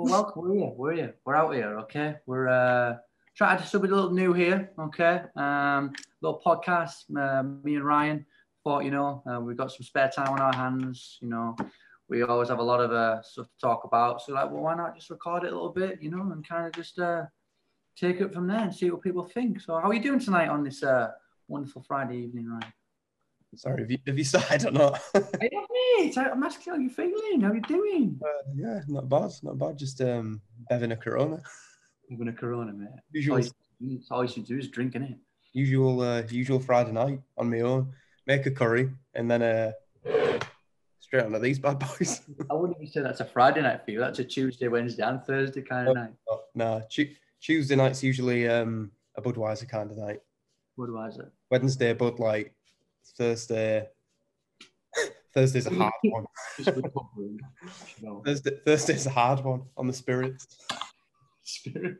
Well, welcome. We're here. We're here. We're out here. Okay. We're uh, trying to do something a little new here. Okay. Um, little podcast. Uh, me and Ryan thought, you know, uh, we've got some spare time on our hands. You know, we always have a lot of uh, stuff to talk about. So, like, well, why not just record it a little bit, you know, and kind of just uh, take it from there and see what people think. So, how are you doing tonight on this uh, wonderful Friday evening, Ryan? Sorry, have you, have you started or not? Hey, mate, I'm asking how you're feeling. How you doing? Uh, yeah, not bad, not bad. Just um, having a Corona. Having a Corona, mate. Usual, All you, all you should do is drinking it. usual, uh, usual Friday night on my own. Make a curry and then uh, straight on to these bad boys. I wouldn't even say that's a Friday night for you. That's a Tuesday, Wednesday, and Thursday kind of night. oh, nah, Tu- Tuesday night's usually um, a Budweiser kind of night. Budweiser. Wednesday, Bud Light. Thursday, Thursday's a hard one. Just recovering. you know. Thursday, Thursday's a hard one on the spirits. Spirit.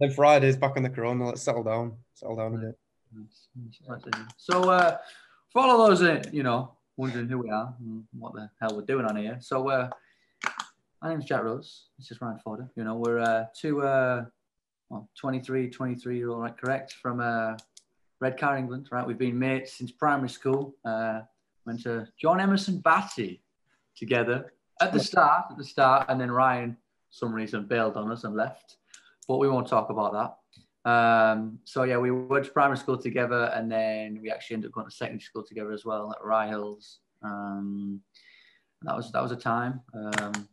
Then Friday's back on the Corona. Let's settle down, settle down a bit. So, uh, for all of those, uh, you know, wondering who we are and what the hell we're doing on here. So, uh, my name's Jack Rose. This is Ryan Fodder. You know, we're uh, two, uh, well, 23, 23 year old, right, correct, from uh, Redcar, England, right? We've been mates since primary school. Uh, went to John Emmerson Batty together at the start, at the start, and then Ryan, for some reason, bailed on us and left. But we won't talk about that. Um, so yeah, we went to primary school together, and then we actually ended up going to secondary school together as well at Rye Hills. Um, that was that was a time. Um,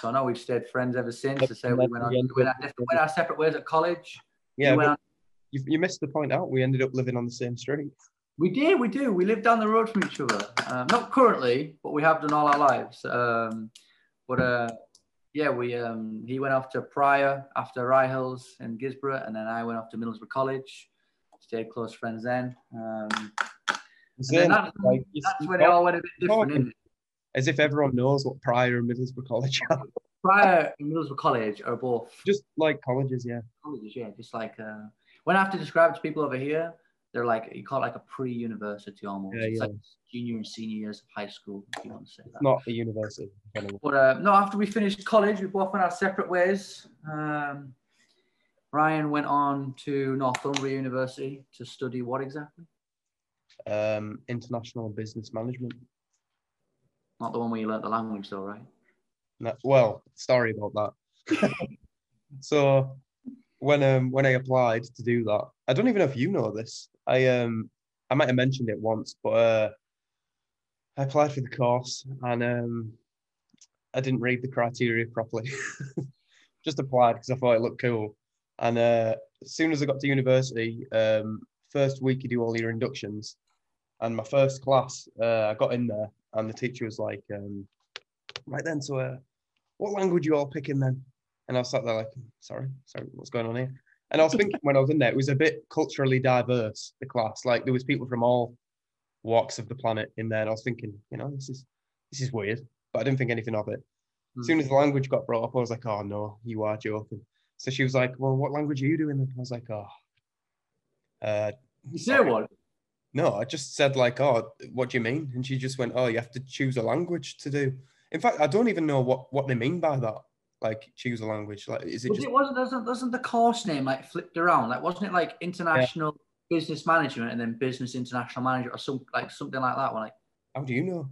so I know we've stayed friends ever since. To say we went on, we went, our, different- went our separate ways at college. Yeah, we, went but you, you missed the point out. We ended up living on the same street. we did, we do. We live down the road from each other. Um, not currently, but we have done all our lives. Um, but uh, yeah, we um, he went off to Prior after Rye Hills in Guisborough, and then I went off to Middlesbrough College. Stayed close friends then. Um, and then that's, Like, that's when it all went a bit different. Isn't it? as if everyone knows what Prior and Middlesbrough College are. Prior and Middlesbrough College are both Just like colleges, yeah. colleges, yeah. Just like uh, when I have to describe it to people over here, they're like you call it like a pre-university almost. Yeah, it's yeah. like junior and senior years of high school, if you want to say that. Not a university. anyway. But uh, no, after we finished college, we both went our separate ways. Um, Ryan went on to Northumbria University to study what exactly? Um, international business management. Not the one where you learnt the language, though, right? No, well, sorry about that. so when um when I applied to do that, I don't even know if you know this. I um I might have mentioned it once, but uh, I applied for the course and um I didn't read the criteria properly. Just applied because I thought it looked cool. And uh, as soon as I got to university, um, first week you do all your inductions, and my first class, uh, I got in there, and the teacher was like, um, "Right then, so uh, what language you all picking then?" And I was sat there like, "Sorry, sorry, what's going on here?" And I was thinking when I was in there, it was a bit culturally diverse. The class, like there was people from all walks of the planet in there, and I was thinking, you know, this is this is weird, but I didn't think anything of it. As soon as the language got brought up, I was like, "Oh no, you are joking." So she was like, "Well, what language are you doing?" then?" I was like, "Oh, uh, You say what? no." I just said like, "Oh, what do you mean?" And she just went, "Oh, you have to choose a language to do." In fact, I don't even know what what they mean by that. Like, choose a language. Like, is it just it wasn't doesn't doesn't the course name like flipped around? Like wasn't it like international business management and then business international manager or some like something like that? One like how do you know?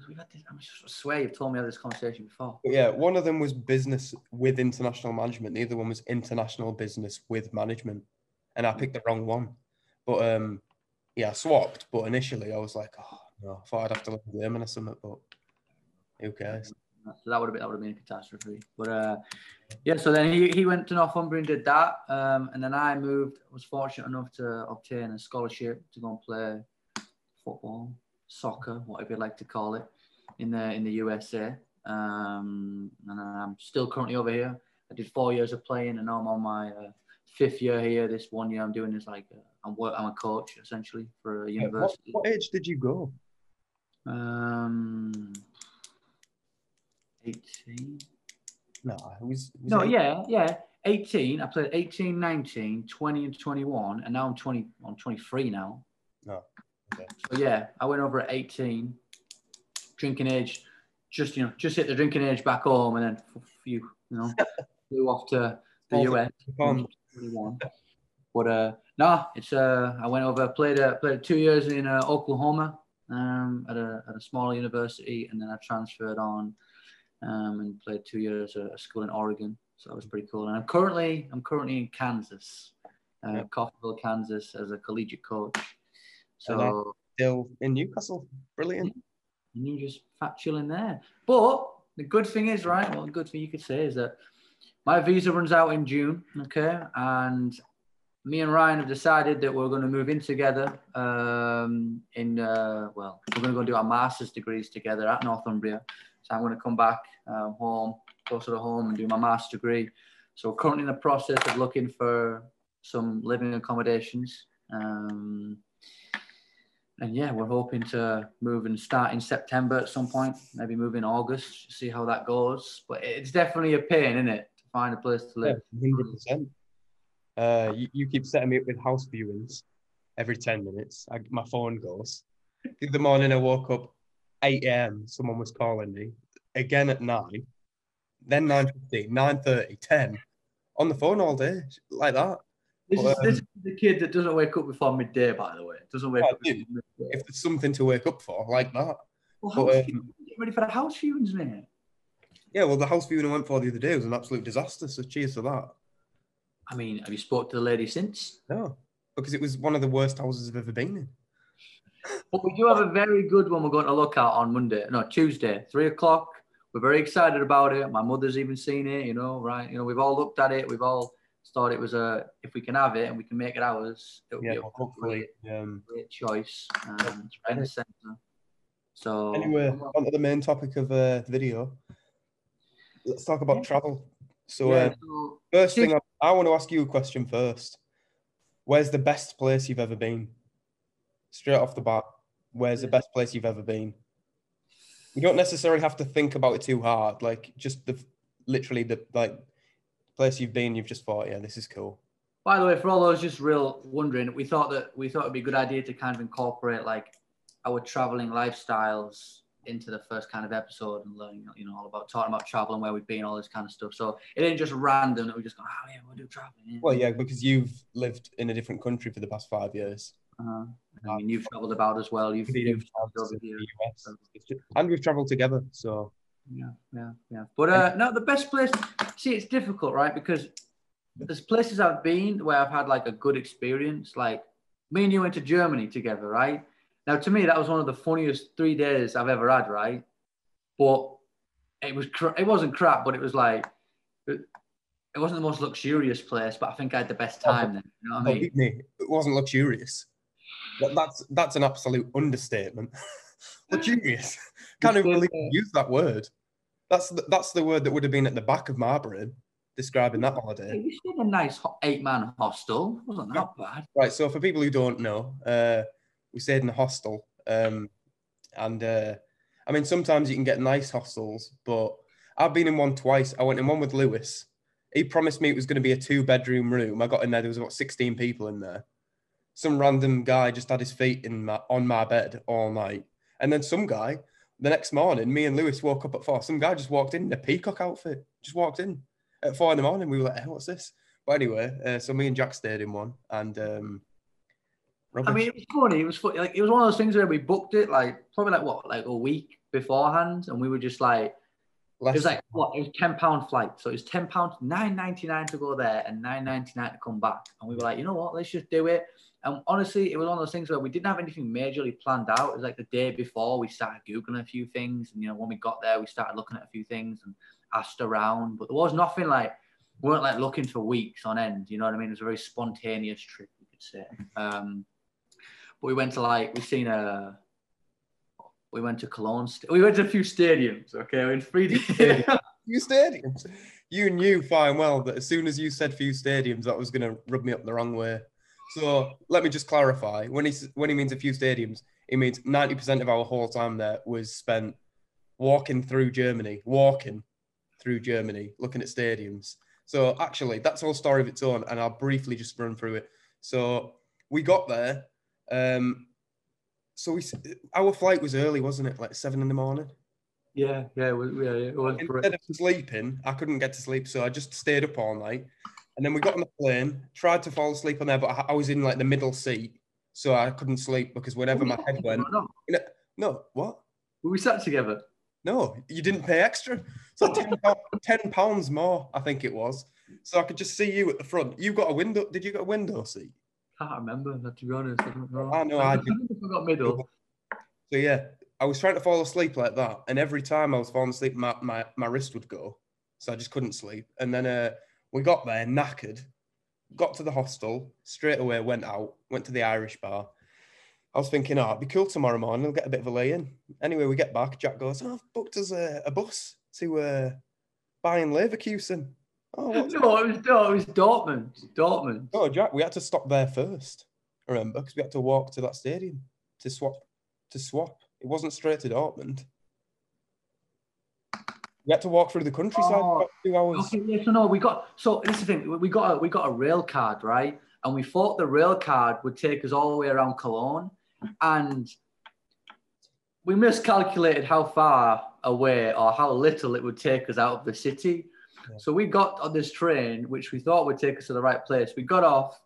because we've had this. I swear you've told me of this conversation before. But yeah, one of them was business with international management. The other one was international business with management, and I picked the wrong one. But um, yeah, I swapped. But initially, I was like, oh no, I thought I'd have to learn German or something. But who cares? So that would have been that would have been a catastrophe. But uh, yeah, so then he, he went to Northumbria and did that, um, and then I moved. Was fortunate enough to obtain a scholarship to go and play football, soccer, whatever you'd like to call it, in the in the USA. Um, and I'm still currently over here. I did four years of playing, and now I'm on my uh, fifth year here. This one year I'm doing is like uh, I'm work. I'm a coach essentially for a Yeah, What, university. what age did you go? Um, 18. No, I was. was No, yeah, yeah. 18. I played 18, 19, 20, and 21. And now I'm 20, I'm 23 now. No. Okay. So yeah, I went over at 18, drinking age just you know just hit the drinking age back home, and then you you know flew off to the US. 21. But uh, no, it's uh, I went over, played uh, played two years in uh, Oklahoma um, at a at a smaller university, and then I transferred on um, and played two years at a school in Oregon. So that was pretty cool. And I'm currently I'm currently in Kansas, uh, Yeah. Coffeyville, Kansas, as a collegiate coach. So Still in Newcastle. Brilliant. and you're just fat chilling there. But the good thing is, right? Well, the good thing you could say is that my visa runs out in June, okay, and me and Ryan have decided that we're going to move in together. Um, in uh, well, we're going to go do our master's degrees together at Northumbria. So I'm going to come back uh, home, closer to home, and do my master's degree. So currently in the process of looking for some living accommodations. Um, and yeah, we're hoping to move and start in September at some point, maybe move in August, see how that goes. But it's definitely a pain, isn't it, to find a place to live? Yeah, live? hundred percent. Uh, you, you keep setting me up with house viewings every ten minutes. I, my phone goes. The morning I woke up eight a.m. Someone was calling me again at nine, then 9.15, 9.30, 10, on the phone all day like that. This is, Well, this is the kid that doesn't wake up before midday, by the way. Doesn't wake Yeah, up dude. If there's something to wake up for, like that. Well, but, um, get ready for the house viewings, mate. Yeah, well, the house viewing I went for the other day was an absolute disaster. So cheers to that. I mean, have you spoke to the lady since? No, because it was one of the worst houses I've ever been in. But we do have a very good one we're going to look at on Monday, no, Tuesday, three o'clock. We're very excited about it. My mother's even seen it, you know, right? You know, we've all looked at it. We've all thought it was a, if we can have it and we can make it ours, it would Yeah, be a hopefully. Um, great choice. Um, it's right in the. So, Anyway, onto the main topic of uh, the video. Let's talk about Yeah. travel. So, yeah, uh, so first thing, I, I want to ask you a question first. Where's the best place you've ever been? Straight off the bat, where's the best place you've ever been? You don't necessarily have to think about it too hard. Like just the literally the like place you've been. You've just thought, yeah, this is cool. By the way, for all those just real wondering, we thought that we thought it'd be a good idea to kind of incorporate like our traveling lifestyles into the first kind of episode and learning, you know, all about talking about travel and where we've been, all this kind of stuff. So it ain't just random that we just go, oh yeah, we'll do traveling. Yeah. Well, yeah, because you've lived in a different country for the past five years. Uh, I mean, you've traveled about as well. You've, you've traveled over here. US. Just- And we've traveled together, so Yeah, yeah, yeah. But uh, no, the best place. See, it's difficult, right? Because there's places I've been where I've had like a good experience. Like me and you went to Germany together, right? Now, to me, that was one of the funniest three days I've ever had, right? But it was cra- it wasn't crap, but it was like it, it wasn't the most luxurious place. But I think I had the best time there. You know what I mean? me, it wasn't luxurious. That, that's that's an absolute understatement. luxurious. Can't even believe you used that word. That's the, that's the word that would have been at the back of my brain describing that holiday. we stayed in a nice eight-man hostel. It wasn't that bad. Right. So for people who don't know, uh, we stayed in a hostel, um, and uh, I mean sometimes you can get nice hostels, but I've been in one twice. I went in one with Lewis. He promised me it was going to be a two-bedroom room. I got in there. There was about sixteen people in there. Some random guy just had his feet in my, on my bed all night, and then some guy. The next morning, me and Lewis woke up at four. Some guy just walked in in a peacock outfit. Just walked in at four in the morning. We were like, hey, "What's this?" But anyway, uh, so me and Jack stayed in one, and um, I mean, it was funny. It was funny. Like it was one of those things where we booked it like probably like what, like a week beforehand, and we were just like, Less- it was like what? It was ten pound flight, so it was ten pounds, nine ninety nine to go there, and nine ninety nine to come back. And we were like, you know what? Let's just do it. And honestly, it was one of those things where we didn't have anything majorly planned out. It was like the day before we started googling a few things, and you know when we got there, we started looking at a few things and asked around, but there was nothing like we weren't like looking for weeks on end. You know what I mean? It was a very spontaneous trip, you could say. Um, but we went to like we've seen a. We went to Cologne. We went to a few stadiums. Okay, in three days. few stadiums. You knew fine well that as soon as you said few stadiums, that was going to rub me up the wrong way. So let me just clarify. When he when he means a few stadiums, he means ninety percent of our whole time there was spent walking through Germany, walking through Germany, looking at stadiums. So actually, that's a whole story of its own, and I'll briefly just run through it. So we got there. Um, so we our flight was early, wasn't it? Like seven in the morning. Yeah, yeah, it was, yeah, it was. Instead of sleeping, I couldn't get to sleep, so I just stayed up all night. And then we got on the plane, tried to fall asleep on there, but I- I was in like the middle seat, so I couldn't sleep because whenever my head went, No, no, what? we sat together. No, you didn't pay extra. So ten, pounds more, I think it was. So I could just see you at the front. You got a window. Did you get a window seat? Can't remember, to be honest. I don't know. I know, I did. forgot middle. So yeah, I was trying to fall asleep like that, and every time I was falling asleep, my, my, my wrist would go, so I just couldn't sleep. And then uh, we got there knackered, got to the hostel straight away, went out, went to the Irish bar. I was thinking, oh, it'd be cool tomorrow morning. I'll get a bit of a lay in. Anyway, we get back. Jack goes, oh, I've booked us a, a bus to uh, Bayern Leverkusen. Oh, what's No, it was no, it was Dortmund. Dortmund. Oh, Jack, we had to stop there first. Remember, because we had to walk to that stadium to swap. To swap, it wasn't straight to Dortmund. We had to walk through the countryside for Oh, two hours. Okay, yeah, so no, we got so this is the thing. We got a we got a rail card, right? And we thought the rail card would take us all the way around Cologne, and we miscalculated how far away or how little it would take us out of the city. Yeah. So we got on this train, which we thought would take us to the right place. We got off.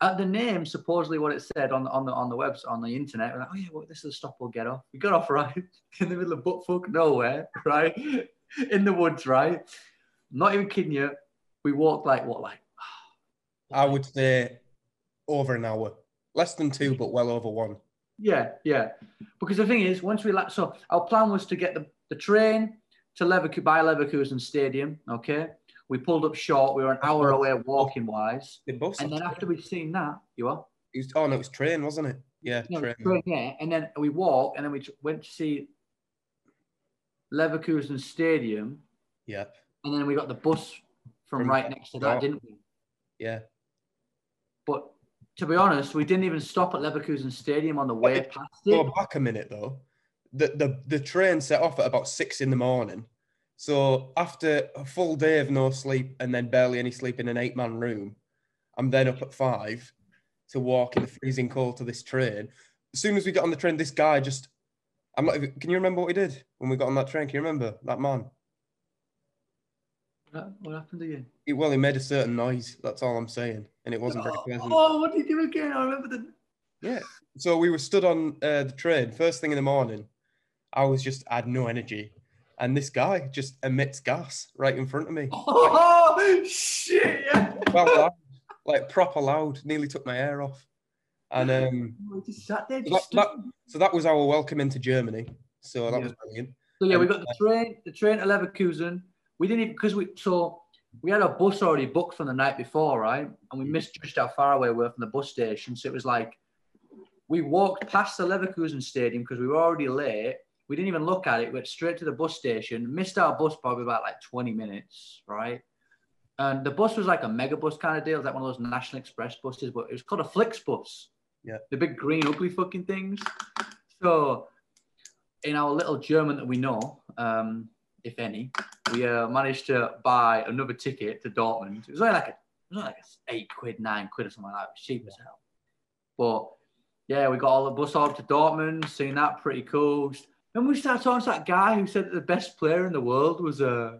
At the name, supposedly what it said on the on the on the webs on the internet, we're like, oh yeah, well, this is the stop we'll get off. We got off right in the middle of buttfuck nowhere, right? In the woods, right? Not even kidding you. We walked like what, like I would say over an hour, less than two, but well over one. Yeah, yeah. Because the thing is, once we like, so our plan was to get the, the train to Leverkusen by Leverkusen Stadium. Okay, we pulled up short. We were an hour away walking wise, The bus. and then after we'd seen that, you are it was, oh no, it was train, wasn't it? Yeah, no, train. train, yeah, and then we walked, and then we went to see Leverkusen Stadium, Yeah, and then we got the bus from, From right next to that, didn't we? yeah. But to be honest, we didn't even stop at Leverkusen Stadium on the way past Go back a minute though. The, the the train set off at about six in the morning. So after a full day of no sleep and then barely any sleep in an eight man room, I'm then up at five to walk in the freezing cold to this train. As soon as we got on the train, this guy just I'm not can you remember what we did when we got on that train? Can you remember that man? What happened again? He, well, he made a certain noise. That's all I'm saying, and it wasn't very pleasant. Oh, what did he do again? I remember the. Yeah. So we were stood on uh, the train first thing in the morning. I was just I had no energy, and this guy just emits gas right in front of me. Oh shit! Yeah. Well, loud, like proper loud. Nearly took my hair off. And um, We just sat there. So Just that- so that was our welcome into Germany. So that Yeah. was brilliant. So yeah, we got the train, the train to Leverkusen. We didn't even because we so we had a bus already booked from the night before, right? And we misjudged how far away we were from the bus station. So it was like we walked past the Leverkusen stadium because we were already late. We didn't even look at it. We went straight to the bus station. Missed our bus probably about like 20 minutes, right? And the bus was like a mega bus kind of deal. It was like one of those National Express buses, but it was called a Flix bus. Yeah. The big green ugly fucking things. So in our little German that we know, um, if any, we uh, managed to buy another ticket to Dortmund. It was only like a, it was like a eight quid, nine quid or something like that. It was cheap as hell. But yeah, we got all the bus up to Dortmund, seen that pretty cool. Then we started talking to that guy who said that the best player in the world was uh,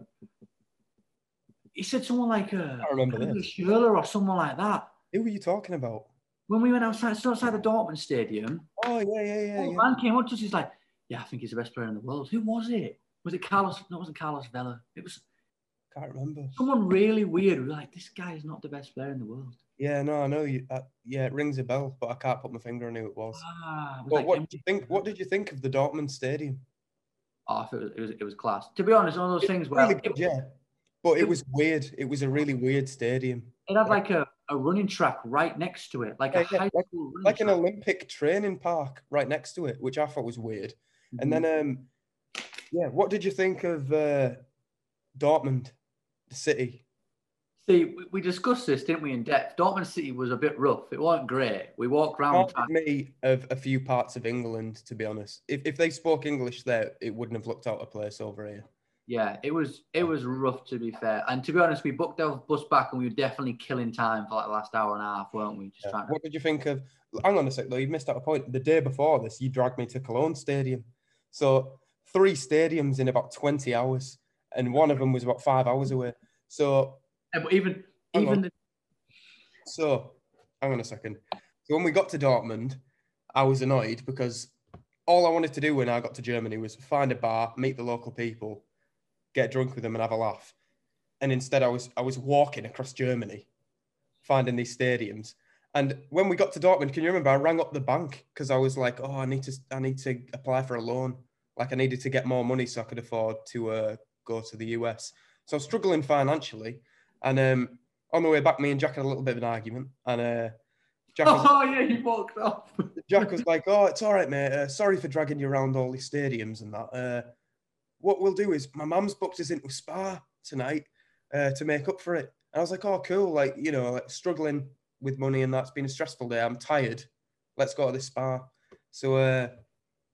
he said someone like uh, I remember this. Schürrle or someone like that. Who were you talking about? When we went outside, stood outside the Dortmund stadium, Oh yeah, yeah, yeah. yeah. man came up to us. He's like, "Yeah, I think he's the best player in the world." Who was it? Was it Carlos? No, it wasn't Carlos Vela. It was Can't remember. someone really weird. We were like, "This guy is not the best player in the world." Yeah, no, I know you. Uh, yeah, it rings a bell, but I can't put my finger on who it was. Ah, it was But like what did you think? What did you think of the Dortmund Stadium? oh, it was, it was it was class. To be honest, one of those things where Really it, yeah. But it it- was weird. It was a really weird stadium, it had like a, a running track right next to it, like a Yeah, yeah, school running like an. Olympic training park right next to it, which I thought was weird. And Mhm. then, um, yeah, what did you think of uh, Dortmund, the city? See, we, discussed this, didn't we, in depth? Dortmund City was a bit rough. It wasn't great. We walked around. Me of a few parts of England, to be honest. If, if they spoke English there, it wouldn't have looked out of place over here. Yeah, it was it was rough to be fair. And to be honest, we booked our bus back and we were definitely killing time for like the last hour and a half, weren't we? Just Yeah. trying to What did you think of? Hang on a sec, though. You missed out a point. The day before this, you dragged me to Cologne Stadium. So three stadiums in about 20 hours, and one of them was about five hours away. So, Yeah, but even even on. the, so hang on a second. So when we got to Dortmund, I was annoyed because all I wanted to do when I got to Germany was find a bar, meet the local people, get drunk with them, and have a laugh. And instead, I was I was walking across Germany, finding these stadiums. And when we got to Dortmund, can you remember? I rang up the bank because I was like, "Oh, I need to I need to apply for a loan. Like I needed to get more money so I could afford to uh, go to the US." So I was struggling financially, and um, on the way back, me and Jack had a little bit of an argument, and uh, Jack was oh yeah, you walked off. Jack was like, "Oh, it's all right, mate. Uh, sorry for dragging you around all these stadiums and that. What we'll do is my mum's booked us into a Spa tonight uh, to make up for it." And I was like, "Oh, cool. Like, you know, like struggling with money and that's been a stressful day. I'm tired. Let's go to this spa." So, uh,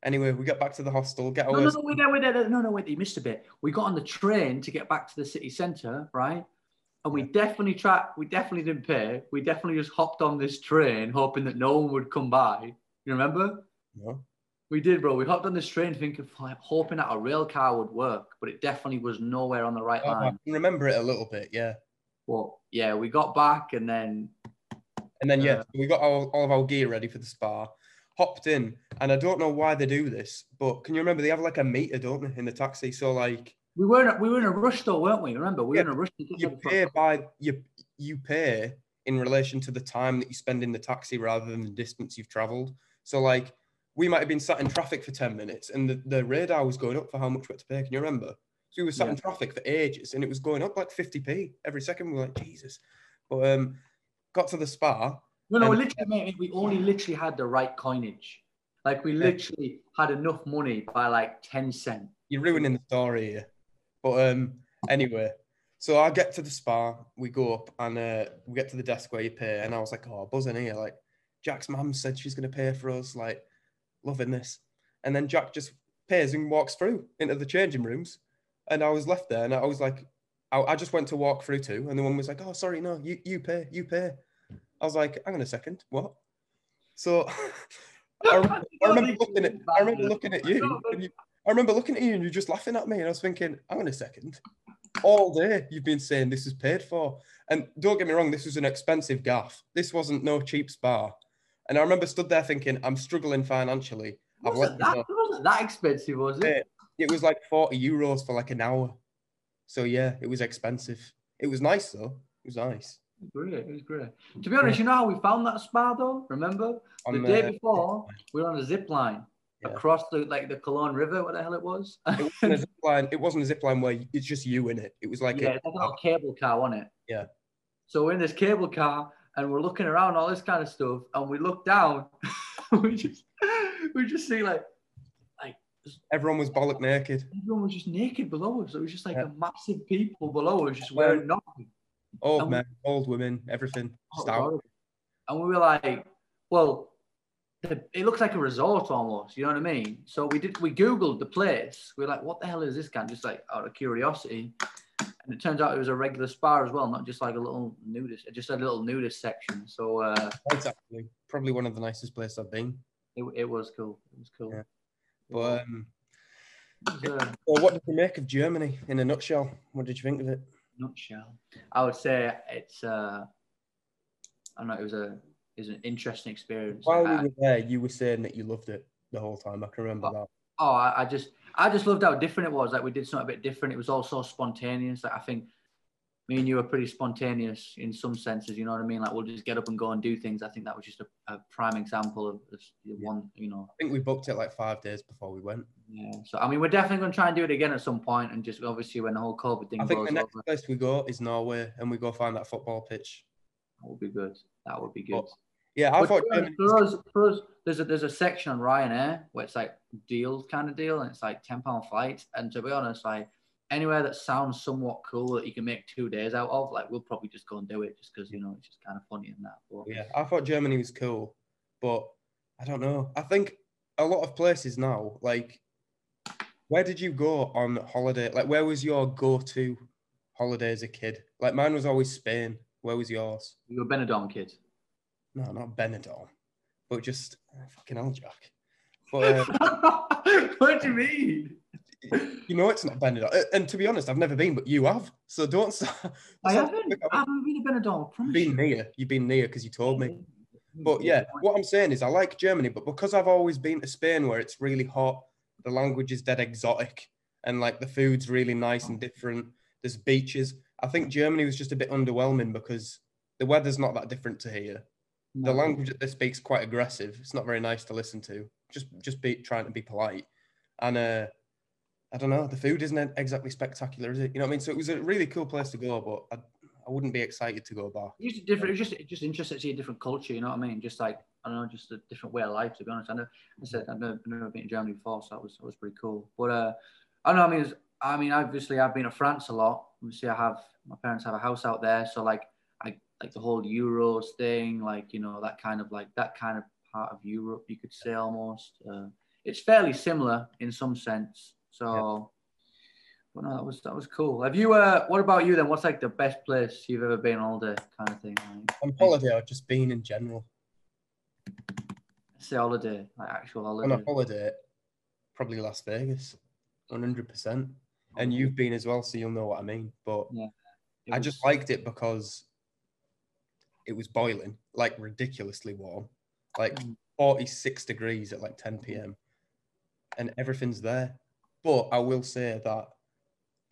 anyway, we got back to the hostel. Get No, no, no, wait there, wait there. No, no, wait, you missed a bit. We got on the train to get back to the city centre, right? And we definitely tried, we definitely didn't pay. We definitely just hopped on this train hoping that no one would come by. You remember? No. We did, bro. We hopped on this train thinking, hoping that a rail car would work, but it definitely was nowhere on the right Oh, I line. can remember it a little bit, yeah. Well, yeah, we got back and then And then yeah, Uh, we got all, all of our gear ready for the spa, hopped in, and I don't know why they do this, but can you remember they have like a meter, don't they, in the taxi? So like we were in a, we were in a rush though, weren't we? Remember, we were in a rush you pay by you you pay in relation to the time that you spend in the taxi rather than the distance you've traveled. So like we might have been sat in traffic for 10 minutes and the, the radar was going up for how much we had to pay. Can you remember? So we were sat Yeah. in traffic for ages and it was going up like 50p every second. We were like, Jesus. But um got to the spa. No, no, literally, mate, we only literally had the right coinage. Like we Yeah. literally had enough money by like 10 cent. You're ruining the story here. But um, anyway, so I get to the spa, we go up and uh, we get to the desk where you pay, and I was like, oh, buzzing here. Like, Jack's mum said she's going to pay for us, like, loving this. And then Jack just pays and walks through into the changing rooms. And I was left there, and I was like, I, I just went to walk through too. And the one was like, oh, sorry, no, you, you pay, you pay. I was like, hang on a second, what? So I remember, I remember looking at I remember looking at you, you I remember looking at you and you're just laughing at me, and I was thinking, hang on a second. All day you've been saying this is paid for. And don't get me wrong, this was an expensive gaff. This wasn't no cheap spa. And I remember stood there thinking, I'm struggling financially. It wasn't, that, it wasn't that expensive, was it? it was like 40 euros for like an hour. So yeah, it was expensive. It was nice though. It was nice. It was great. It was great. To be honest, you know how we found that spa though? Remember? The On day before, we were on a zip line Yeah. across the like the Cologne River, what the hell it was? it wasn't a zip line. It wasn't a zip line where it's just you in it. It was like yeah, a, like a cable car, wasn't it? Yeah. So we're in this cable car and we're looking around all this kind of stuff, and we look down, we just we just see like like everyone was bollock naked. everyone was just naked below us. It was just like Yeah. a massive people below us, just wearing nothing. Old And we- men, old women, everything. Oh, Just it was out. horrible. And we were like, well, it looks like a resort almost. You know what I mean? So we did. We googled the place. We are like, what the hell is this guy? Just like out of curiosity. And it turns out it was a regular spa as well, not just like a little nudist, just a little nudist section. So uh, actually probably one of the nicest places I've been. it, it was cool. It was cool. Yeah. But um, was a well, what did you make of Germany in a nutshell? What did you think of it? nutshell. I would say it's. Uh, I don't know. It was a. It was an interesting experience. While we were there, you were saying that you loved it the whole time. I can remember that. Oh, I, I just I just loved how different it was. Like we did something a bit different. It was all so spontaneous. Like I think me and you were pretty spontaneous in some senses. You know what I mean? Like we'll just get up and go and do things. I think that was just a, a prime example of this one. You know. I think we booked it like five days before we went. Yeah. So I mean, we're definitely going to try and do it again at some point, and just obviously when the whole COVID thing I think goes the next over, place we go is Norway, and we go find that football pitch. that would be good. That would be good. But Yeah, I But thought Germany. for us, for us, there's a there's a section on Ryanair where it's like deals kind of deal, and it's like ten pound flights. And to be honest, like anywhere that sounds somewhat cool that you can make two days out of, like we'll probably just go and do it just because you know it's just kind of funny and that. But Yeah, I thought Germany was cool, but I don't know. I think a lot of places now, like, where did you go on holiday? Like, where was your go-to holiday as a kid? Like, mine was always Spain. Where was yours? you were Benidorm kid. No, not Benidorm, but just uh, fucking hell, Jack. But uh, what do you mean? You know it's not Benidorm. Uh, And to be honest, I've never been, but you have. So don't start. I haven't. I haven't been to Benidorm. I You've promise been near. You've been near because you told me. But yeah, what I'm saying is I like Germany, but because I've always been to Spain where it's really hot, the language is dead exotic, and like the food's really nice and different. There's beaches. I think Germany was just a bit underwhelming because the weather's not that different to here. The language that they speak's quite aggressive. It's not very nice to listen to. Just just be trying to be polite. And uh I don't know, the food isn't exactly spectacular, is it? You know what I mean? So it was a really cool place to go, but I, I wouldn't be excited to go back. It's just different. It's just just interesting to see a different culture. You know what I mean? Just like I don't know, just a different way of life. To be honest, I know I said I've never, never been to Germany before, so that was that was pretty cool. But uh, I don't know. I mean, I mean, obviously I've been to France a lot. Obviously, I have my parents have a house out there, so like like the whole Euros thing, like you know that kind of like that kind of part of Europe, you could say almost. Uh, it's fairly similar in some sense. So. But no, that was that was cool. Have you? Uh, what about you then? What's like the best place you've ever been all day, kind of thing? Like, On holiday, I've just being in general. say holiday, like actual holiday. On a holiday, probably Las Vegas, 100%. And you've been as well, so you'll know what I mean. But It I just liked it because it was boiling, like ridiculously warm, like Mm. 46 degrees at like 10 p.m. And everything's there. But I will say that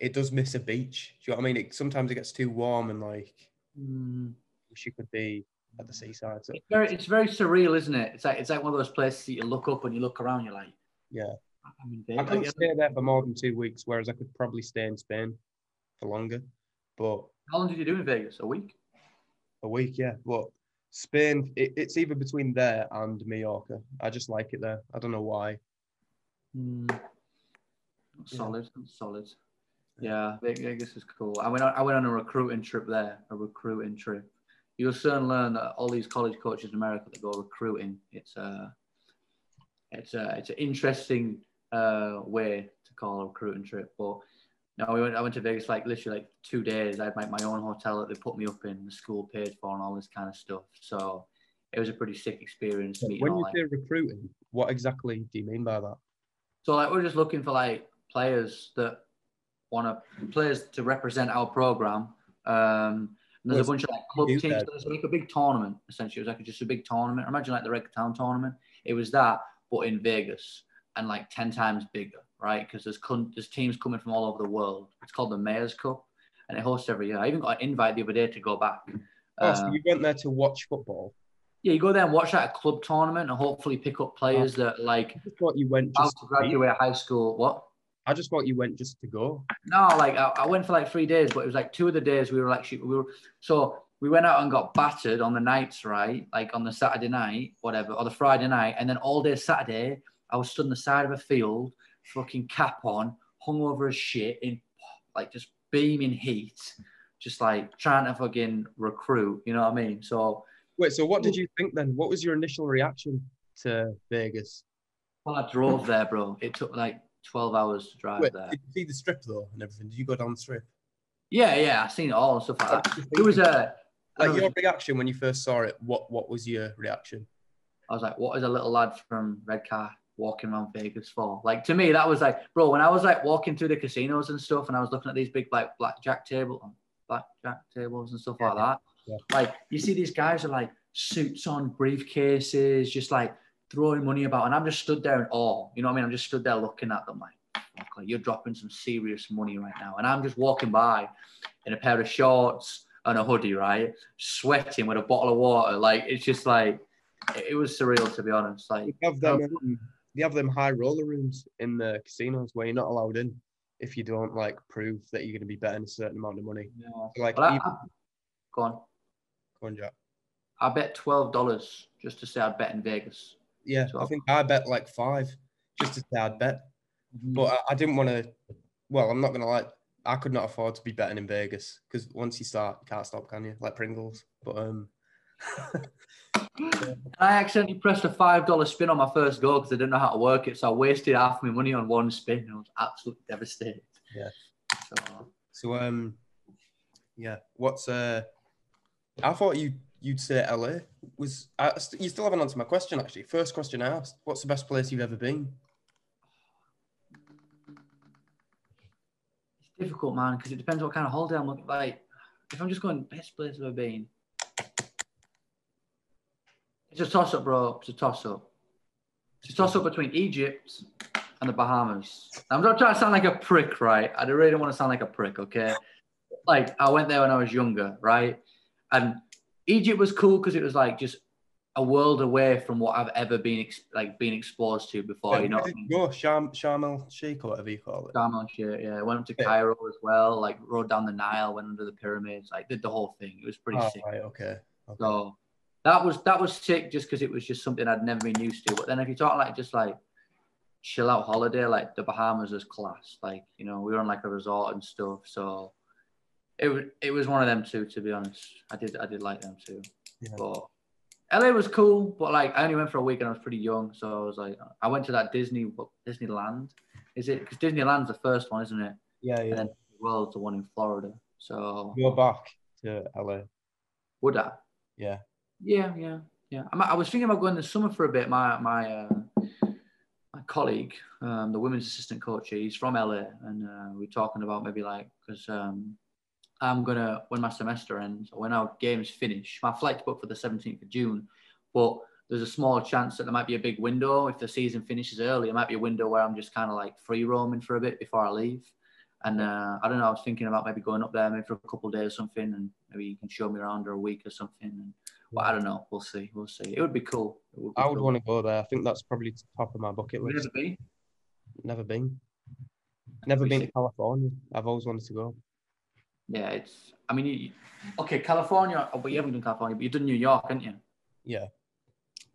it does miss a beach. Do you know what I mean? It, sometimes it gets too warm and like Mm. wish you could be at the seaside. So It's very, it's very surreal, isn't it? It's like it's like one of those places that you look up and you look around, you're like, Yeah. I'm in I couldn't stay there for more than two weeks, whereas I could probably stay in Spain for longer. But How long did you do in Vegas? A week? A week, yeah. But Spain, it, it's either between there and Mallorca. I just like it there. I don't know why. Mm. Yeah. Solid, solid. Yeah, Ve- Vegas is cool. I went on, I went on a recruiting trip there, a recruiting trip. You'll soon learn that all these college coaches in America that go recruiting, it's a, it's a, it's an interesting uh, way to call a recruiting trip. But no, we went, I went to Vegas like literally like two days. I had my, my own hotel that they put me up in, the school paid for, and all this kind of stuff. So it was a pretty sick experience. meeting When all, you like- say recruiting, what exactly do you mean by that? So like we're just looking for like players that want to players to represent our program. Um, and there's a bunch of like club teams. that. There's like a big tournament essentially. It was like just a big tournament. Imagine like the Red Town tournament. It was that, but in Vegas and like ten times bigger, right? Because there's there's teams coming from all over the world. It's called the Mayor's Cup, and it hosts every year. I even got an invite the other day to go back. Oh, so Uh, you went there to watch football? yeah, you go there and watch that club tournament and hopefully pick up players that like I thought you went just to graduate high school. What? I just thought you went just to go. No, like I, I went for like three days, but it was like two of the days we were like we were so we went out and got battered on the nights, right? Like on the Saturday night, whatever, or the Friday night, and then all day Saturday, I was stood on the side of a field, fucking cap on, hung over as shit in like just beaming heat, just like trying to fucking recruit, you know what I mean? So Wait, so what did you think then? What was your initial reaction to Vegas? well, I drove there, bro. It took like 12 hours to drive Wait, there. did you see the strip though and everything? Did you go down the strip? Yeah, yeah, I seen it all and stuff like that. It was a I like your reaction when you first saw it. What what was your reaction? I was like, what is a little lad from Redcar walking around Vegas for? Like to me, that was like, bro, when I was like walking through the casinos and stuff, and I was looking at these big like blackjack table, um, blackjack tables and stuff like that. Yeah. Like you see these guys are like suits on, briefcases, just like throwing money about, and I'm just stood there in awe. You know what I mean? I'm just stood there looking at them like, like you're dropping some serious money right now, and I'm just walking by in a pair of shorts and a hoodie, right, sweating with a bottle of water. Like it's just like it it was surreal to be honest. Like They have them. They have them high roller rooms in the casinos where you're not allowed in if you don't like prove that you're going to be betting a certain amount of money. yeah. So, like, Well, even, I, go on. go on, Jack. I bet twelve dollars just to say I'd bet in Vegas. Yeah, I think I bet like five just to say I'd bet, but I, I didn't want to. Well, I'm not gonna lie. I could not afford to be betting in Vegas because once you start, you can't stop, can you? Like Pringles. But um, I accidentally pressed a five dollar spin on my first goal because I didn't know how to work it, so I wasted half my money on one spin. And I was absolutely devastated. Yeah. So so um, yeah. What's uh? I thought you you'd say LA was. I, st- you still haven't answered my question actually. First question I asked: What's the best place you've ever been? It's difficult, man, because it depends what kind of holiday I'm looking like. If I'm just going best place I've ever been, it's a toss up, bro. It's a toss up. It's a toss up between Egypt and the Bahamas. I'm not trying to sound like a prick, right? I really don't want to sound like a prick, okay? Like I went there when I was younger, right? And Egypt was cool because it was like just a world away from what I've ever been ex- like been exposed to before. You know, what I mean? Go Sham Sharm el Sheikh or whatever you call it. Sharm el Sheikh, yeah. I went up to Yeah. Cairo as well. Like rode down the Nile, went under the pyramids. Like did the whole thing. It was pretty Oh, sick. right, okay. okay. So that was that was sick just because it was just something I'd never been used to. But then if you talk like just like chill out holiday, like the Bahamas is class. Like you know we were on like a resort and stuff. So it was it was one of them two. To be honest, I did I did like them too. Yeah. But LA was cool, but like I only went for a week and I was pretty young, so I was like I went to that Disney Disneyland. Is it because Disneyland's the first one, isn't it? Yeah, And yeah. then World's the one in Florida. So Go back to LA. would I? Yeah. Yeah, yeah, yeah. I was thinking about going this summer for a bit. My my uh, my colleague, um, the women's assistant coach, he's from LA, and uh, we're talking about maybe like because um, I'm gonna when my semester ends or when our games finish. My flight's booked for the 17th of June, but there's a small chance that there might be a big window if the season finishes early. It might be a window where I'm just kind of like free roaming for a bit before I leave. And uh, I don't know. I was thinking about maybe going up there maybe for a couple days or something, and maybe you can show me around for a week or something. And well, I don't know. We'll see. We'll see. It would be cool. Would be I would cool. want to go there. I think that's probably top of my bucket list. ever be? Never been. Never been to. California. I've always wanted to go. Yeah, it's. I mean, you, okay, California. Oh, but you haven't done California, but you've done New York, haven't you? Yeah,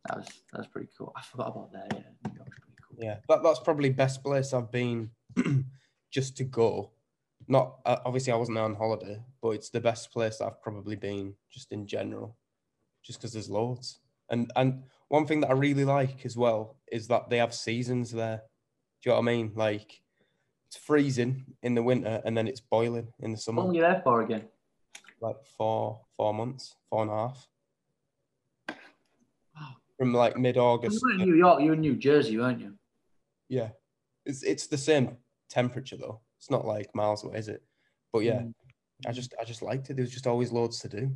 That was that was pretty cool. I forgot about that. Yeah, New York's pretty cool. yeah. That that's probably best place I've been just to go. Not uh, obviously I wasn't there on holiday, but it's the best place I've probably been just in general, just because there's loads. And and one thing that I really like as well is that they have seasons there. Do you know what I mean? Like it's freezing in the winter and then it's boiling in the summer. How long are you there for again? Like four four months, four and a half. Wow. From like mid You August. were in New York. You were in New Jersey, weren't you? Yeah, it's it's the same temperature though. It's not like miles away, is it? But yeah, Mm. I just I just liked it. There was just always loads to do.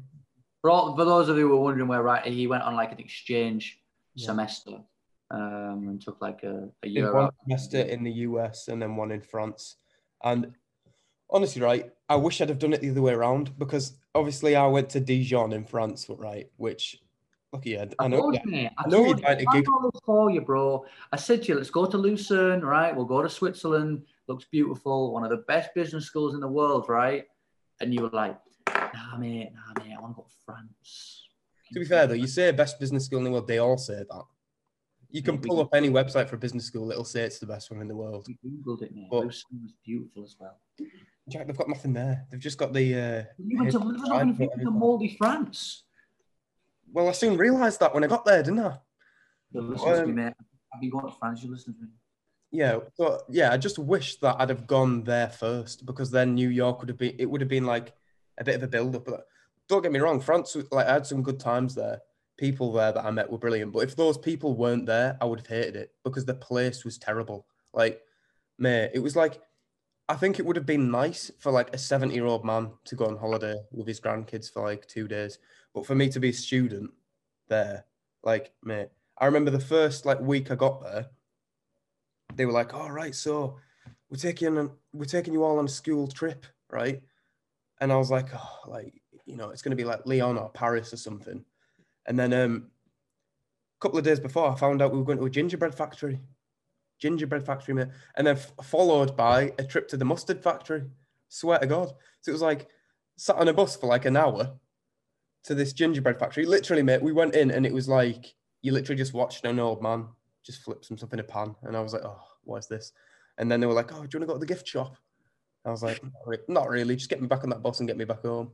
For, all, for those of you who were wondering where right, he went on like an exchange Yeah. semester um, and took like a, a year one out. semester in the US and then one in France. And honestly, right, I wish I'd have done it the other way around because obviously I went to Dijon in France, right? Which look, yeah, I I know. told yeah. I I know you're you. trying to I gig- for you, bro. I said to you, let's go to Lucerne, right? We'll go to Switzerland. Looks beautiful. One of the best business schools in the world, right? And you were like, nah, mate, nah, mate. I want to go to France. To be fair though, you say best business school in the world, they all say that. You can pull up any website for a business school, it'll say it's the best one in the world. We googled it, mate. But- was beautiful as well. Jack, they've got nothing there. They've just got the. Uh, You went to, Hey, you were I talking thought to moldy France. well, I soon realised that when I got there, didn't I? Listen to me, Um, mate. I've been going to France. You listen to me. Yeah, but yeah, I just wish that I'd have gone there first because then New York would have been it would have been like a bit of a build up. But don't get me wrong, France like I had some good times there. People there that I met were brilliant. But if those people weren't there, I would have hated it because the place was terrible. Like, mate, it was like I think it would have been nice for like a 70 year old man to go on holiday with his grandkids for like two days. But for me to be a student there, like, mate, I remember the first like week I got there, they were like, "All right, so we're taking we're taking you all on a school trip, right?" And I was like, "Oh, like you know, it's going to be like Lyon or Paris or something." And then um, a couple of days before, I found out we were going to a gingerbread factory, gingerbread factory, mate. And then f- followed by a trip to the mustard factory. Swear to God, so it was like sat on a bus for like an hour to this gingerbread factory. Literally, mate, we went in and it was like you literally just watched an old man just flip some stuff in a pan. And I was like, oh, what is this? And then they were like, oh, do you want to go to the gift shop? I was like, not really. Just get me back on that bus and get me back home.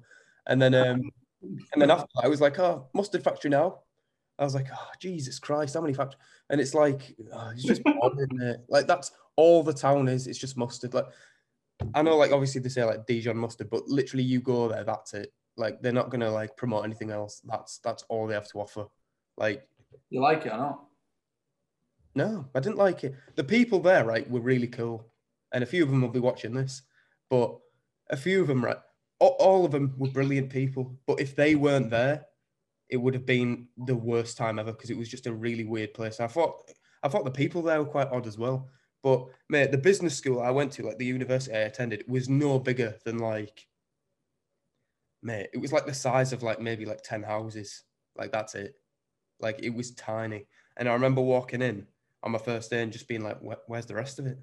And then, um, and then after that, I was like, oh, mustard factory now. I was like, oh, Jesus Christ, how many factories? And it's like, oh, it's just boring, mate. Like that's all the town is. It's just mustard. Like I know, like obviously they say like Dijon mustard, but literally you go there, that's it. Like they're not gonna like promote anything else. That's that's all they have to offer. Like You like it or not? no, I didn't like it. The people there, right, were really cool, and a few of them will be watching this. But a few of them, right? All, of them were brilliant people, but if they weren't there, it would have been the worst time ever because it was just a really weird place. I thought, I thought the people there were quite odd as well. But mate, the business school I went to, like the university I attended, was no bigger than like, mate, it was like the size of like maybe like ten houses. Like that's it. Like it was tiny. And I remember walking in on my first day and just being like, "Where's the rest of it?"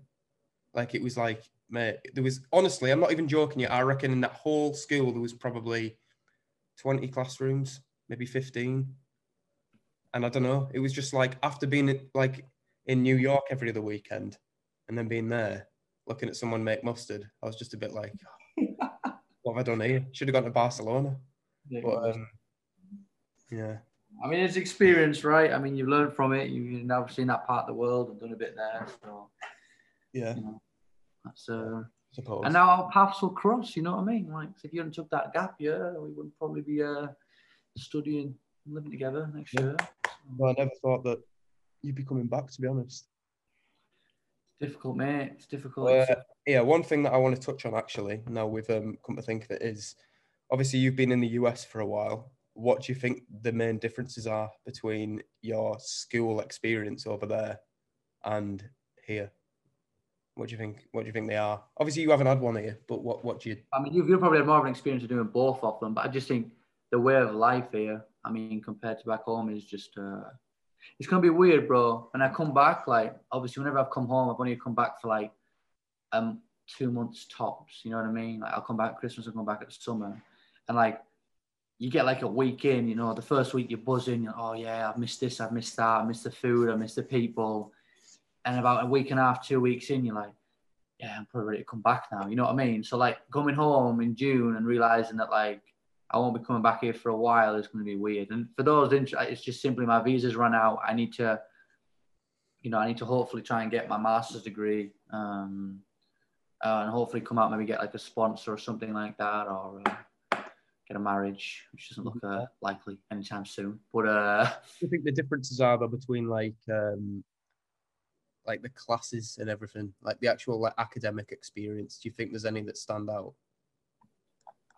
Like it was like, mate, there was honestly, I'm not even joking you. I reckon in that whole school there was probably 20 classrooms, maybe 15. And I don't know, it was just like after being like in New York every other weekend and then being there looking at someone make mustard, I was just a bit like, what have I done here? Should have gone to Barcelona. Yeah, But um, yeah, I mean, it's experience, right? I mean, you've learned from it. You've now seen that part of the world and done a bit there. So, yeah, you know, that's uh, suppose. and now our paths will cross. You know what I mean? Like, if you hadn't took that gap year, we wouldn't probably be uh, studying, and living together next Yeah. year. Well, I never thought that you'd be coming back, to be honest. It's difficult, mate. It's difficult. Uh, yeah, one thing that I want to touch on actually, now we've um, come to think of it, is obviously you've been in the US for a while. What do you think the main differences are between your school experience over there and here? What do you think? What do you think they are? Obviously, you haven't had one here, but what what do you? I mean, you've, you've probably had more of an experience of doing both of them, but I just think the way of life here, I mean, compared to back home, is just, uh, it's to be weird, bro. When I come back, like, obviously, whenever I've come home, I've only come back for like um two months tops, you know what I mean? Like, I'll come back at Christmas, I'll come back at summer. And like, you get like a week in, you know, the first week you're buzzing, you're, oh yeah, I've missed this, I've missed that, I missed the food, I missed the people. And about a week and a half, two weeks in, you're like, yeah, I'm probably ready to come back now. You know what I mean? So like coming home in June and realizing that like I won't be coming back here for a while is going to be weird. And for those, it's just simply my visa's run out. I need to, you know, I need to hopefully try and get my master's degree, um, uh, and hopefully come out maybe get like a sponsor or something like that, or uh, get a marriage, which doesn't look uh, likely anytime soon. But uh, you think the differences are though between like um like the classes and everything, like the actual like academic experience? Do you think there's any that stand out?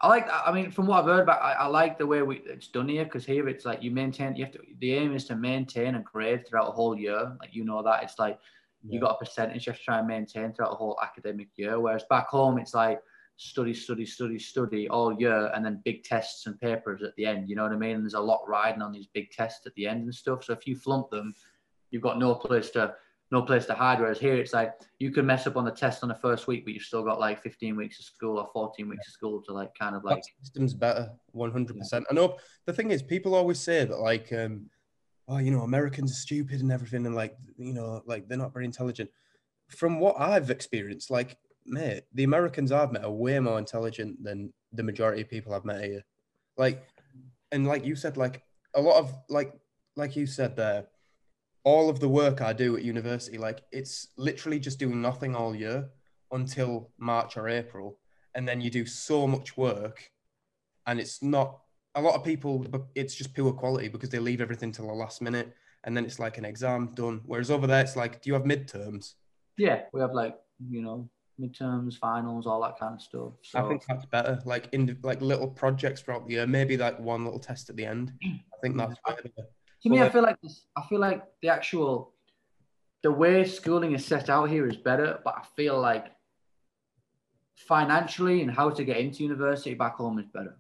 I like. I mean, from what I've heard about, I, I like the way we it's done here because here it's like you maintain. You have to. The aim is to maintain a grade throughout a whole year. Like you know that it's like you got a percentage you have to try and maintain throughout a whole academic year. Whereas back home, it's like study, study, study, study all year, and then big tests and papers at the end. You know what I mean? And there's a lot riding on these big tests at the end and stuff. So if you flunk them, you've got no place to no place to hide. Whereas here, it's like you can mess up on the test on the first week, but you've still got like 15 weeks of school or 14 weeks of school to like kind of like that system's better 100% i know the thing is people always say that like um oh you know americans are stupid and everything and like you know like they're not very intelligent. From what i've experienced like mate the americans i've met are way more intelligent than the majority of people i've met here. Like and like you said like a lot of like like you said there all of the work i do at university like it's literally just doing nothing all year until march or april and then you do so much work and it's not a lot of people but it's just poor quality because they leave everything till the last minute and then it's like an exam done. Whereas over there it's like do you have midterms? Yeah, we have like you know midterms, finals, all that kind of stuff. So i think that's better like in like little projects throughout the year maybe like one little test at the end. I think that's mm. better to me, well, I feel like this, I feel like the actual the way schooling is set out here is better, but I feel like financially and how to get into university back home is better.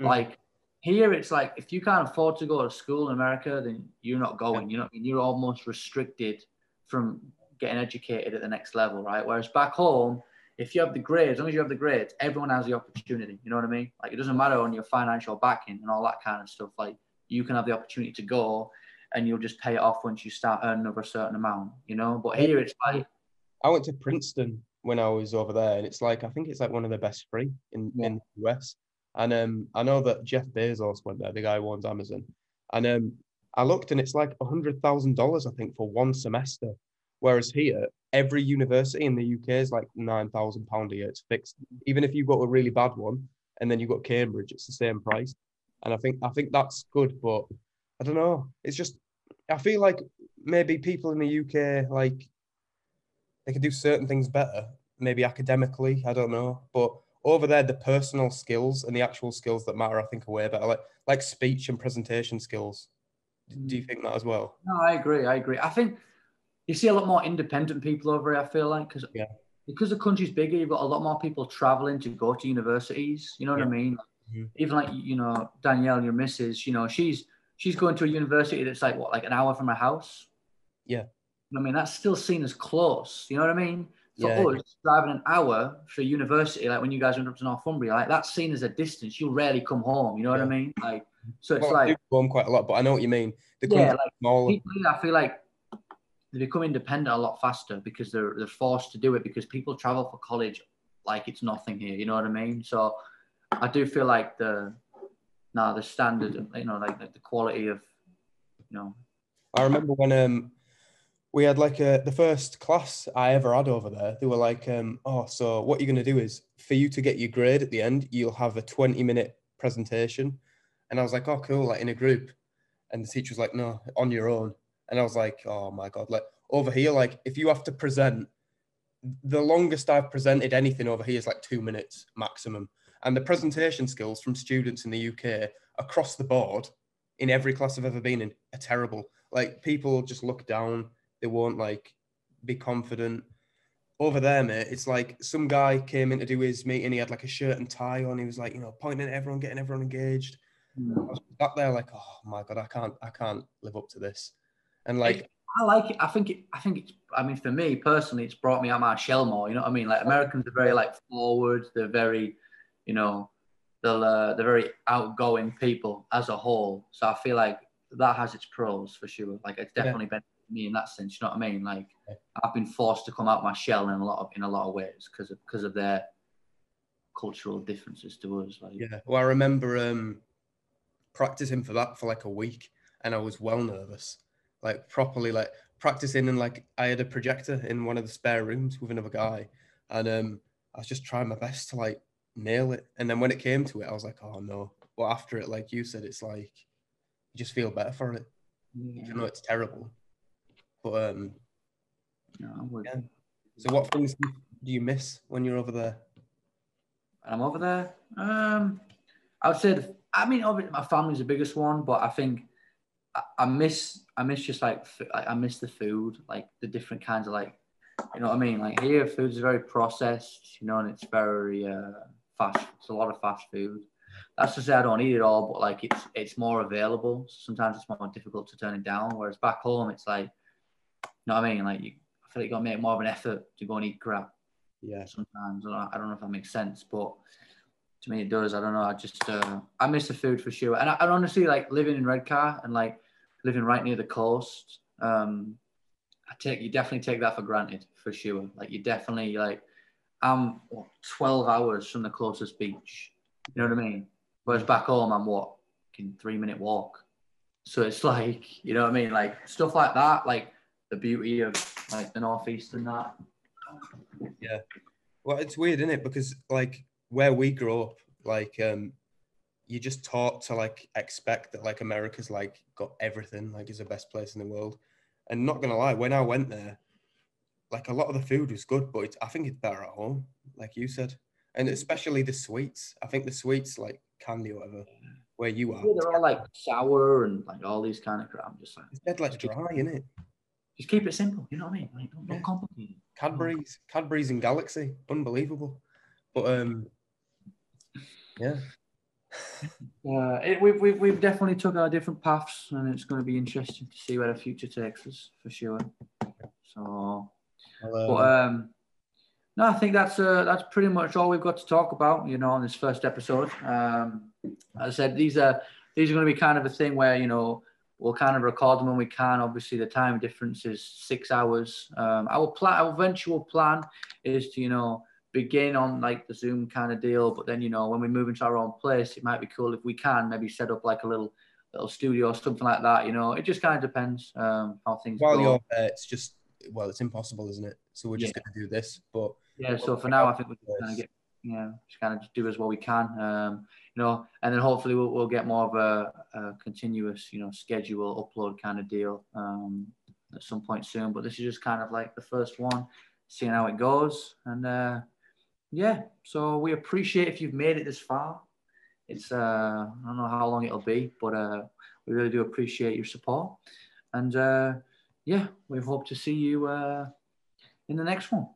Mm. Like here, it's like if you can't afford to go to school in America, then you're not going. You know, I mean? you're almost restricted from getting educated at the next level, right? Whereas back home, if you have the grades, as long as you have the grades, everyone has the opportunity. You know what I mean? Like it doesn't matter on your financial backing and all that kind of stuff. Like you can have the opportunity to go and you'll just pay it off once you start earning over a certain amount, you know? But here it's like, i went to princeton when i was over there and it's like i think it's like one of the best free in, Yeah. in the us and um i know that jeff bezos went there the guy who owns amazon. And um i looked and it's like a hundred thousand dollars i think for one semester. Whereas here every university in the uk is like nine thousand pound a year. It's fixed. Even if you go to a really bad one and then you got cambridge it's the same price and i think i think that's good but i don't know it's just i feel like maybe people in the uk like they can do certain things better maybe academically i don't know but over there, the personal skills and the actual skills that matter, I think, are way better. Like like speech and presentation skills. Do you hmm. think that as well? No, I agree. I agree. I think you see a lot more independent people over here. I feel like because Yeah. because the country's bigger, you've got a lot more people traveling to go to universities. You know what I mean? Mhm. Even like you know Danielle, your missus. You know she's she's going to a university that's like what like an hour from her house. Yeah. You know what I mean, that's still seen as close. You know what I mean? For Yeah. us, driving an hour for university, like when you guys went up to Northumbria, like that's seen as a distance. You'll rarely come home. You know what I mean? Like, so it's Well, like home quite a lot, but I know what you mean. The yeah, like smaller. people I feel like they become independent a lot faster because they're they're forced to do it because people travel for college like it's nothing here. You know what I mean? So I do feel like the now the standard, you know, like, like the quality of, you know, I remember when um we had like a the first class I ever had over there. They were like, um, oh, so what you're gonna do is for you to get your grade at the end, you'll have a 20 minute presentation. And I was like, oh, cool, like in a group. And the teacher was like, no, on your own. And I was like, oh my god, like over here, like if you have to present, the longest I've presented anything over here is like two minutes maximum. And the presentation skills from students in the UK across the board in every class I've ever been in are terrible. Like people just look down, they won't like be confident. Over there, mate, it's like some guy came in to do his meeting. He had like a shirt and tie on. He was like, you know, pointing at everyone, getting everyone engaged. Hmm. I was back there like, oh my god, I can't, I can't live up to this. And like, I like it. I think it. I think it's. I mean, for me personally, it's brought me out my shell more. You know what I mean? Like Americans are very like forward. They're very, you know, they'll uh, they're very outgoing people as a whole. So I feel like that has its pros for sure. Like it's Yeah. definitely benefited me in that sense. You know what I mean? Like Yeah. I've been forced to come out my shell in a lot of in a lot of ways because of because of their cultural differences to us. Like yeah. Well, I remember um practicing for that for like a week, and I was well nervous, like properly like practicing. And like I had a projector in one of the spare rooms with another guy, and um I was just trying my best to like nail it. And then when it came to it, I was like, oh no. But after it, like you said, it's like you just feel better for it, even though it's terrible. But um, you know, I would- Yeah. so what things do you miss when you're over there? I'm over there. Um, I would say, the, I mean, obviously my family's the biggest one, but I think I, I miss, I miss just like, I miss the food, like the different kinds of like, you know what I mean? Like here, food's very processed, you know, and it's very uh, fast. It's a lot of fast food. That's to say I don't eat it all, but like it's it's more available. Sometimes it's more difficult to turn it down. Whereas back home, it's like, you know what I mean? Like you, I feel like you gotta make more of an effort to go and eat crap Yeah, sometimes. I don't, I don't know if that makes sense, but to me it does. I don't know. I just uh, I miss the food for sure. And I, I honestly like living in Redcar and like living right near the coast. Um, I take you definitely take that for granted for sure. Like you definitely like I'm what, 12 hours from the closest beach. You know what I mean? Whereas back home I'm what in three minute walk. So it's like you know what I mean? Like stuff like that, like the beauty of like the northeast and that. Yeah. Well, it's weird, isn't it? Because like where we grew up, like um, you just taught to like expect that like America's like got everything, like is the best place in the world. And not gonna lie, when I went there, like a lot of the food was good, but I think it's better at home, like you said, and especially the sweets. I think the sweets like candy or whatever, where you are, Yeah, they're all like sour and like all these kind of crap. I'm just like, it's dead like dry, isn't it? just keep it simple. You know what I mean? Like, don't, Yeah. don't complicate it. Cadbury's, Cadbury's and Galaxy, unbelievable. But um, yeah, Uh, it, we've, we've, we've definitely took our different paths, and it's going to be interesting to see where the future takes us for sure. So, I'll, but um, um, no, I think that's uh, that's pretty much all we've got to talk about. You know, on this first episode. Um, as I said, these are these are going to be kind of a thing where you know we'll kind of record them when we can. Obviously, the time difference is six hours. Um, our plan, our eventual plan, is to you know begin on like the Zoom kind of deal, but then you know when we move into our own place, it might be cool if we can maybe set up like a little little studio or something like that. You know, it just kind of depends um, how things while go. you're there, it's just well, it's impossible, isn't it? So we're just yeah. going to do this. But yeah, so for now, I think we're just going to get, you know, just kind of do as well we can, um, you know, and then hopefully we'll, we'll get more of a, a, continuous, you know, schedule upload kind of deal um, at some point soon. But this is just kind of like the first one, seeing how it goes. And uh, yeah, so we appreciate if you've made it this far. It's, uh, I don't know how long it'll be, but uh, we really do appreciate your support. And, uh, yeah, we hope to see you uh, in the next one.